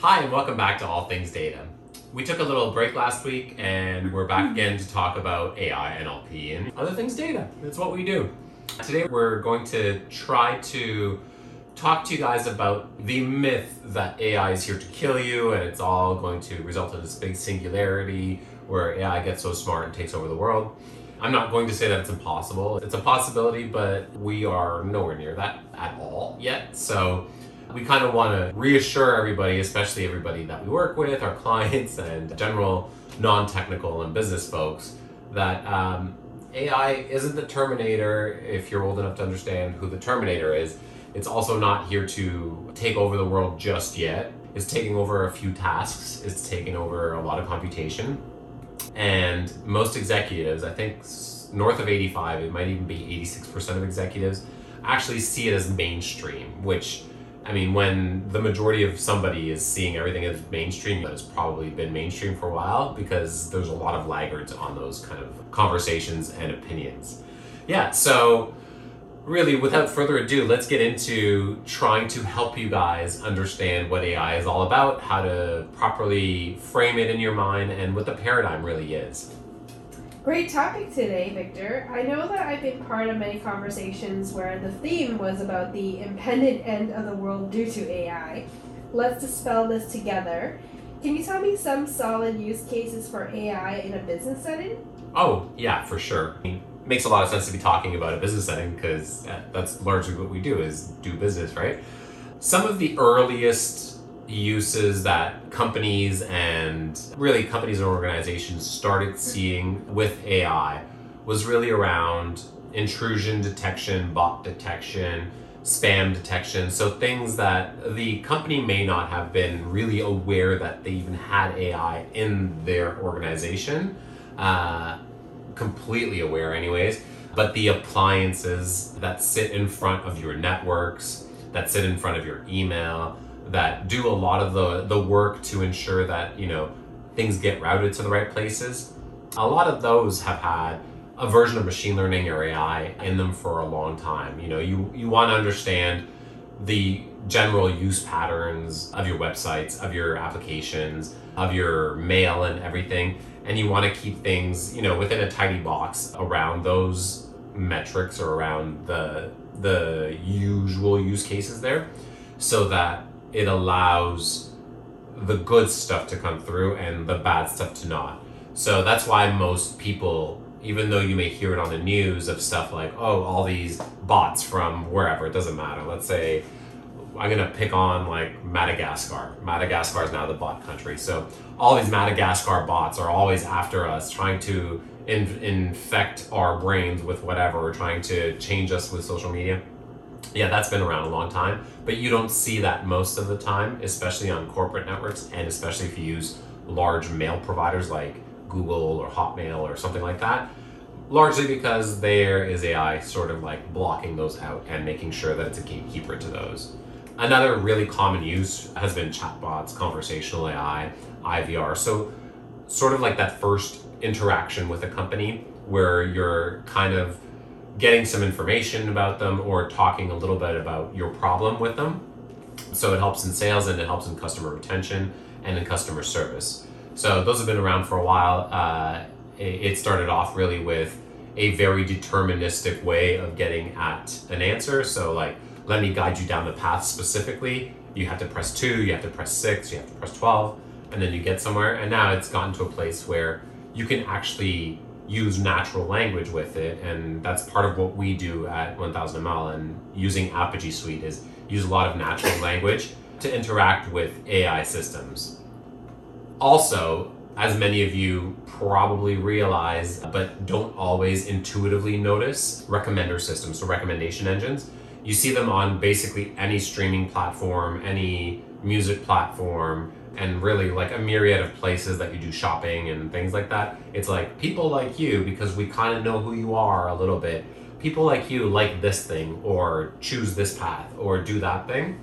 Hi, and welcome back to All Things Data. We took a little break last week and we're back hmm. again to talk about AI, NLP, and other things data. That's what we do. Today we're going to try to talk to you guys about the myth that AI is here to kill you and it's all going to result in this big singularity where AI gets so smart and takes over the world. I'm not going to say that it's impossible. It's a possibility, but we are nowhere near that at all yet. So we kind of want to reassure everybody, especially everybody that we work with, our clients and general non-technical and business folks, that um, AI isn't the Terminator. If you're old enough to understand who the Terminator is, it's also not here to take over the world just yet. It's taking over a few tasks. It's taking over a lot of computation and most executives, I think north of 85, it might even be 86% of executives, actually see it as mainstream, which I mean, when the majority of somebody is seeing everything as mainstream, that has probably been mainstream for a while because there's a lot of laggards on those kind of conversations and opinions. Yeah, so really, without further ado, let's get into trying to help you guys understand what AI is all about, how to properly frame it in your mind, and what the paradigm really is. Great topic today, Victor. I know that I've been part of many conversations where the theme was about the impending end of the world due to AI. Let's dispel this together. Can you tell me some solid use cases for AI in a business setting? Oh, yeah, for sure makes a lot of sense to be talking about a business setting because uh, that's largely what we do is do business, right? Some of the earliest uses that companies and really companies and organizations started seeing with AI was really around intrusion detection, bot detection, spam detection. So things that the company may not have been really aware that they even had AI in their organization. Uh, completely aware, anyways. But the appliances that sit in front of your networks, that sit in front of your email, that do a lot of the, the work to ensure that, you know, things get routed to the right places. A lot of those have had a version of machine learning or AI in them for a long time. You know, you, you want to understand the general use patterns of your websites, of your applications, of your mail and everything and you want to keep things you know within a tidy box around those metrics or around the the usual use cases there so that it allows the good stuff to come through and the bad stuff to not so that's why most people even though you may hear it on the news of stuff like oh all these bots from wherever it doesn't matter let's say I'm gonna pick on like Madagascar. Madagascar is now the bot country, so all these Madagascar bots are always after us, trying to in- infect our brains with whatever, trying to change us with social media. Yeah, that's been around a long time, but you don't see that most of the time, especially on corporate networks, and especially if you use large mail providers like Google or Hotmail or something like that. Largely because there is AI sort of like blocking those out and making sure that it's a gatekeeper to those. Another really common use has been chatbots, conversational AI, IVR. So, sort of like that first interaction with a company where you're kind of getting some information about them or talking a little bit about your problem with them. So, it helps in sales and it helps in customer retention and in customer service. So, those have been around for a while. Uh, it started off really with a very deterministic way of getting at an answer. So, like, let me guide you down the path specifically. You have to press two, you have to press six, you have to press 12, and then you get somewhere. And now it's gotten to a place where you can actually use natural language with it. And that's part of what we do at 1000ml and using Apogee Suite is use a lot of natural language to interact with AI systems. Also, as many of you probably realize, but don't always intuitively notice, recommender systems, so recommendation engines you see them on basically any streaming platform, any music platform, and really like a myriad of places that you do shopping and things like that. It's like people like you, because we kind of know who you are a little bit, people like you like this thing or choose this path or do that thing.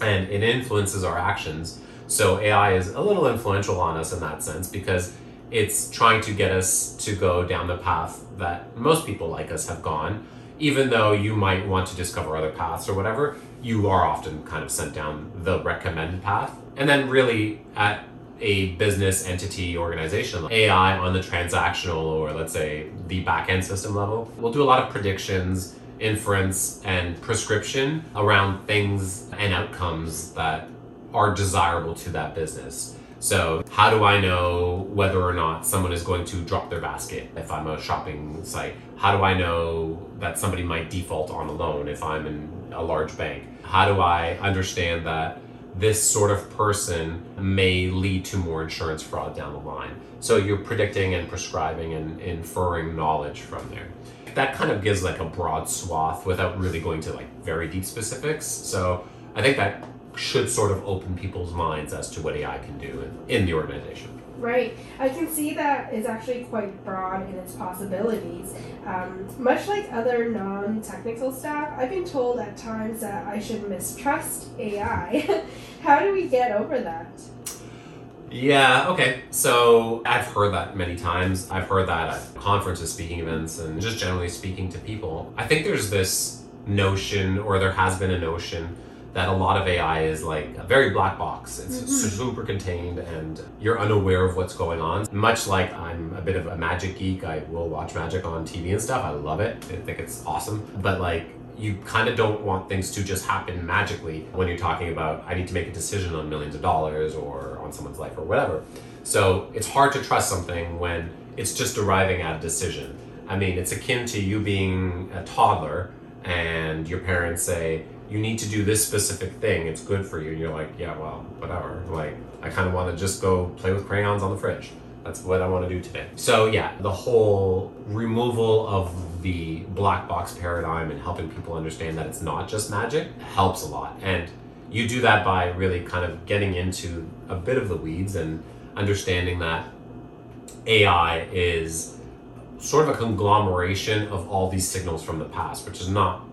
And it influences our actions. So AI is a little influential on us in that sense because it's trying to get us to go down the path that most people like us have gone even though you might want to discover other paths or whatever, you are often kind of sent down the recommended path. And then, really, at a business entity organization, AI on the transactional or let's say the back end system level, we'll do a lot of predictions, inference, and prescription around things and outcomes that are desirable to that business. So, how do I know whether or not someone is going to drop their basket if I'm a shopping site? How do I know that somebody might default on a loan if I'm in a large bank? How do I understand that this sort of person may lead to more insurance fraud down the line? So, you're predicting and prescribing and inferring knowledge from there. That kind of gives like a broad swath without really going to like very deep specifics. So, I think that should sort of open people's minds as to what AI can do in, the organization. Right. I can see that is actually quite broad in its possibilities. Um, much like other non technical staff, I've been told at times that I should mistrust AI. How do we get over that? Yeah, okay. So I've heard that many times. I've heard that at conferences, speaking events, and just generally speaking to people. I think there's this notion, or there has been a notion, that a lot of AI is like a very black box. It's mm-hmm. super contained and you're unaware of what's going on. Much like I'm a bit of a magic geek, I will watch magic on TV and stuff. I love it. I think it's awesome. But like you kind of don't want things to just happen magically when you're talking about I need to make a decision on millions of dollars or on someone's life or whatever. So it's hard to trust something when it's just arriving at a decision. I mean, it's akin to you being a toddler and your parents say, you need to do this specific thing. It's good for you. And you're like, yeah, well, whatever. Like, I kind of want to just go play with crayons on the fridge. That's what I want to do today. So, yeah, the whole removal of the black box paradigm and helping people understand that it's not just magic helps a lot. And you do that by really kind of getting into a bit of the weeds and understanding that AI is sort of a conglomeration of all these signals from the past, which is not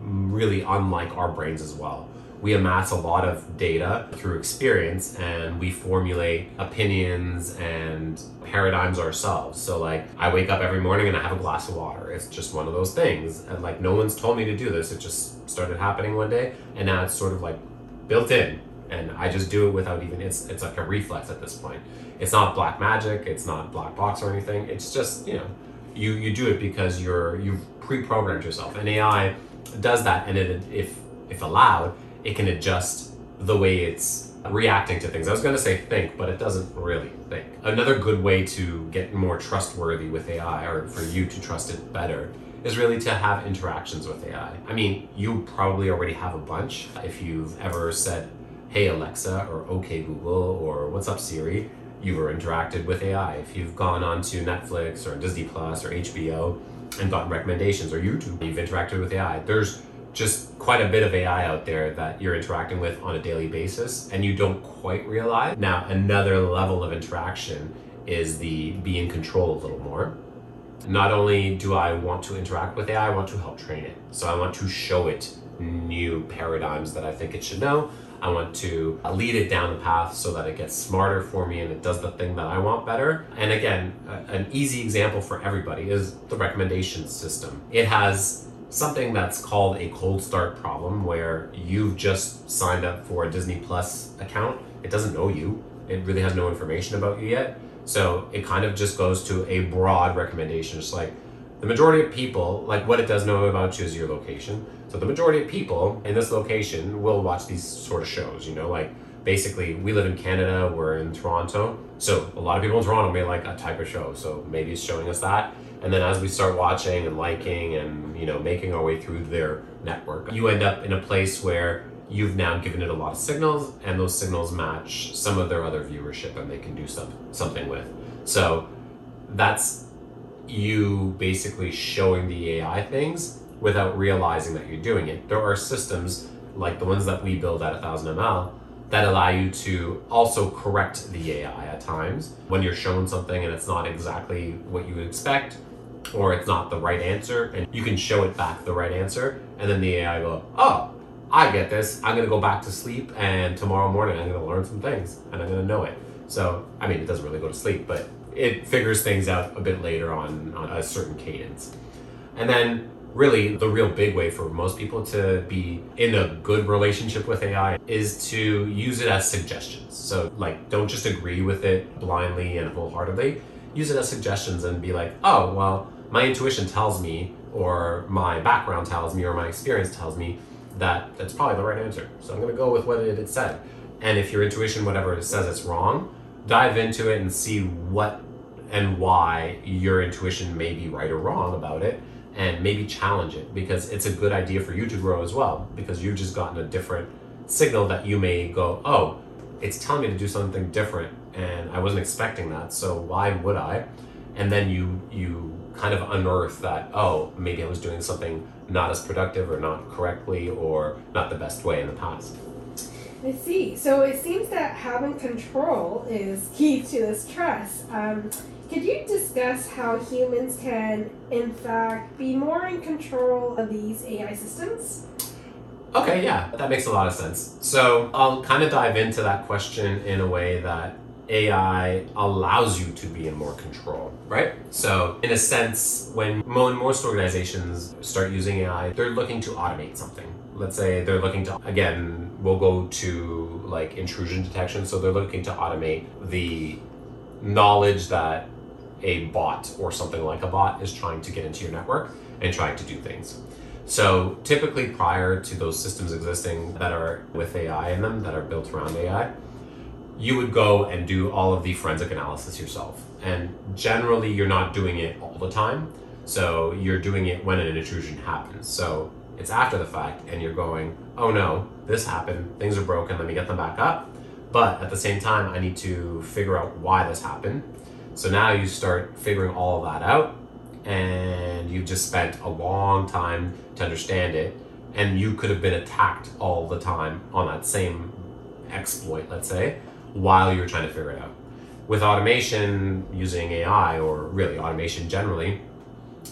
really unlike our brains as well. We amass a lot of data through experience and we formulate opinions and paradigms ourselves. So, like, I wake up every morning and I have a glass of water. It's just one of those things. And, like, no one's told me to do this. It just started happening one day. And now it's sort of like built in. And I just do it without even, it's, it's like a reflex at this point. It's not black magic, it's not black box or anything. It's just, you know, you, you do it because you're, you've pre programmed yourself. And AI does that, and it, if if allowed, it can adjust the way it's reacting to things. I was going to say think, but it doesn't really think. Another good way to get more trustworthy with AI, or for you to trust it better, is really to have interactions with AI. I mean, you probably already have a bunch. If you've ever said, "Hey Alexa," or "Okay Google," or "What's up Siri," you've interacted with AI. If you've gone on to Netflix or Disney Plus or HBO and gotten recommendations or YouTube. You've interacted with AI. There's just quite a bit of AI out there that you're interacting with on a daily basis and you don't quite realize. Now, another level of interaction is the be in control a little more. Not only do I want to interact with AI, I want to help train it. So I want to show it new paradigms that I think it should know. I want to lead it down the path so that it gets smarter for me and it does the thing that I want better. And again, an easy example for everybody is the recommendation system. It has something that's called a cold start problem where you've just signed up for a Disney Plus account. It doesn't know you, it really has no information about you yet. So it kind of just goes to a broad recommendation. just like the majority of people, like what it does know about you is your location. So the majority of people in this location will watch these sort of shows, you know, like basically we live in Canada, we're in Toronto. So a lot of people in Toronto may like a type of show. So maybe it's showing us that. And then as we start watching and liking and, you know, making our way through their network, you end up in a place where you've now given it a lot of signals and those signals match some of their other viewership and they can do stuff, something with. So that's you basically showing the AI things without realizing that you're doing it. There are systems like the ones that we build at 1000 ml that allow you to also correct the AI at times when you're shown something and it's not exactly what you would expect or it's not the right answer and you can show it back the right answer and then the AI go, "Oh, I get this. I'm going to go back to sleep and tomorrow morning I'm going to learn some things and I'm going to know it." So, I mean, it doesn't really go to sleep, but it figures things out a bit later on on a certain cadence. And then really the real big way for most people to be in a good relationship with AI is to use it as suggestions. So, like, don't just agree with it blindly and wholeheartedly. Use it as suggestions and be like, oh, well, my intuition tells me, or my background tells me, or my experience tells me that that's probably the right answer. So I'm going to go with what it, it said. And if your intuition, whatever it says, it's wrong, dive into it and see what and why your intuition may be right or wrong about it and maybe challenge it because it's a good idea for you to grow as well because you've just gotten a different signal that you may go oh it's telling me to do something different and i wasn't expecting that so why would i? And then you you kind of unearth that oh maybe i was doing something not as productive or not correctly or not the best way in the past I see. So it seems that having control is key to this trust. Um, could you discuss how humans can, in fact, be more in control of these AI systems? Okay, yeah, that makes a lot of sense. So I'll kind of dive into that question in a way that AI allows you to be in more control, right? So, in a sense, when more and most organizations start using AI, they're looking to automate something. Let's say they're looking to, again, we'll go to like intrusion detection. So, they're looking to automate the knowledge that a bot or something like a bot is trying to get into your network and trying to do things. So typically prior to those systems existing that are with AI in them, that are built around AI, you would go and do all of the forensic analysis yourself. And generally you're not doing it all the time. So you're doing it when an intrusion happens. So it's after the fact and you're going, oh no, this happened, things are broken, let me get them back up. But at the same time, I need to figure out why this happened so now you start figuring all of that out, and you've just spent a long time to understand it, and you could have been attacked all the time on that same exploit, let's say, while you're trying to figure it out. With automation using AI, or really automation generally,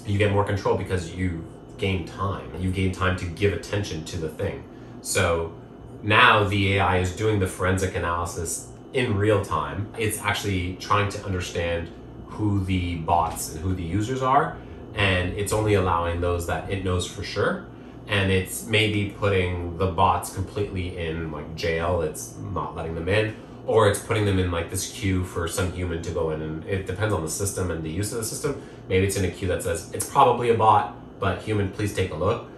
you get more control because you gain time. You gain time to give attention to the thing. So now the AI is doing the forensic analysis in real time. It's actually trying to understand who the bots and who the users are, and it's only allowing those that it knows for sure. And it's maybe putting the bots completely in like jail. It's not letting them in, or it's putting them in like this queue for some human to go in. And it depends on the system and the use of the system. Maybe it's in a queue that says it's probably a bot, but human, please take a look.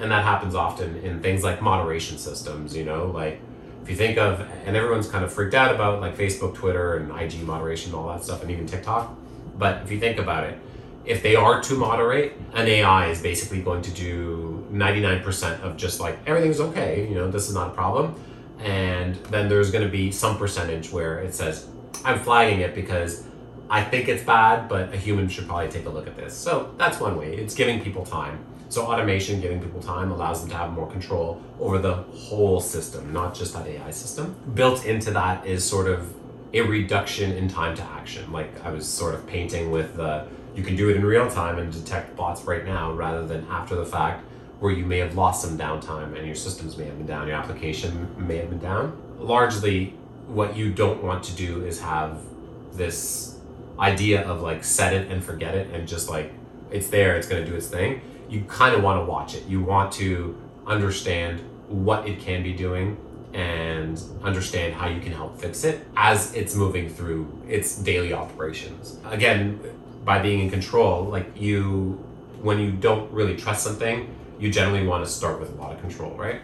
And that happens often in things like moderation systems. You know, like if you think of, and everyone's kind of freaked out about like Facebook, Twitter, and IG moderation, and all that stuff, and even TikTok. But if you think about it, if they are to moderate, an AI is basically going to do 99% of just like everything's okay, you know, this is not a problem. And then there's going to be some percentage where it says, I'm flagging it because I think it's bad, but a human should probably take a look at this. So that's one way. It's giving people time. So automation, giving people time, allows them to have more control over the whole system, not just that AI system. Built into that is sort of a reduction in time to action. Like I was sort of painting with the, you can do it in real time and detect bots right now rather than after the fact where you may have lost some downtime and your systems may have been down, your application may have been down. Largely, what you don't want to do is have this idea of like set it and forget it and just like it's there, it's going to do its thing you kind of want to watch it. You want to understand what it can be doing and understand how you can help fix it as it's moving through its daily operations. Again, by being in control, like you, when you don't really trust something, you generally want to start with a lot of control, right?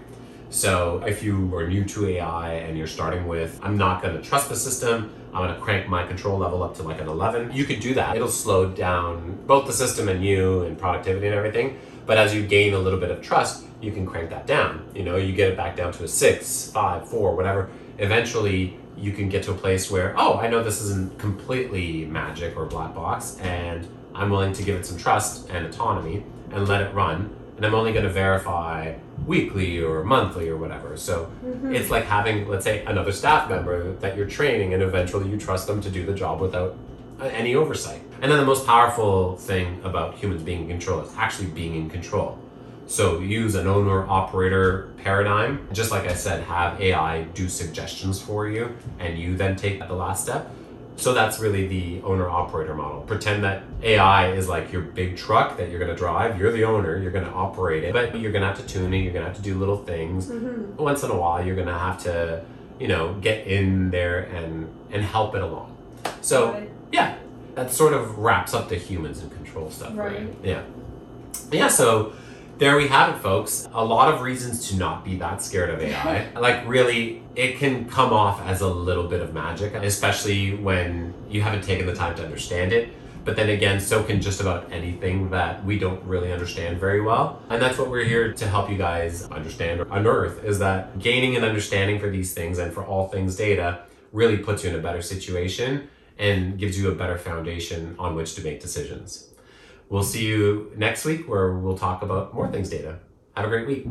So if you are new to AI and you're starting with, I'm not to trust the system, I'm to crank my control level up to like an 11, you could do that. It'll slow down both the system and you and productivity and everything. But as you gain a little bit of trust, you can crank that down. You know, you get it back down to a six, five, four, whatever. Eventually, you can get to a place where, oh, I know this isn't completely magic or black box, and I'm willing to give it some trust and autonomy and let it run and I'm only going to verify weekly or monthly or whatever. So mm-hmm. it's like having, let's say, another staff member that you're training, and eventually you trust them to do the job without uh, any oversight. And then the most powerful thing about humans being in control is actually being in control. So use an owner operator paradigm. Just like I said, have AI do suggestions for you, and you then take the last step. So that's really the owner operator model. Pretend that AI is like your big truck that you're going to drive. You're the owner, you're going to operate it, but you're going to have to tune it, you're going to have to do little things. Mm-hmm. Once in a while, you're going to have to, you know, get in there and and help it along. So it. yeah, that sort of wraps up the humans and control stuff, right? Right. Yeah. Yeah, so there we have it, folks. A lot of reasons to not be that scared of AI. like, really, it can come off as a little bit of magic, especially when you haven't taken the time to understand it. But then again, so can just about anything that we don't really understand very well. And that's what we're here to help you guys understand or unearth is that gaining an understanding for these things and for all things data really puts you in a better situation and gives you a better foundation on which to make decisions. We'll see you next week where we'll talk about more things data. Have a great week.